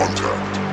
Contact.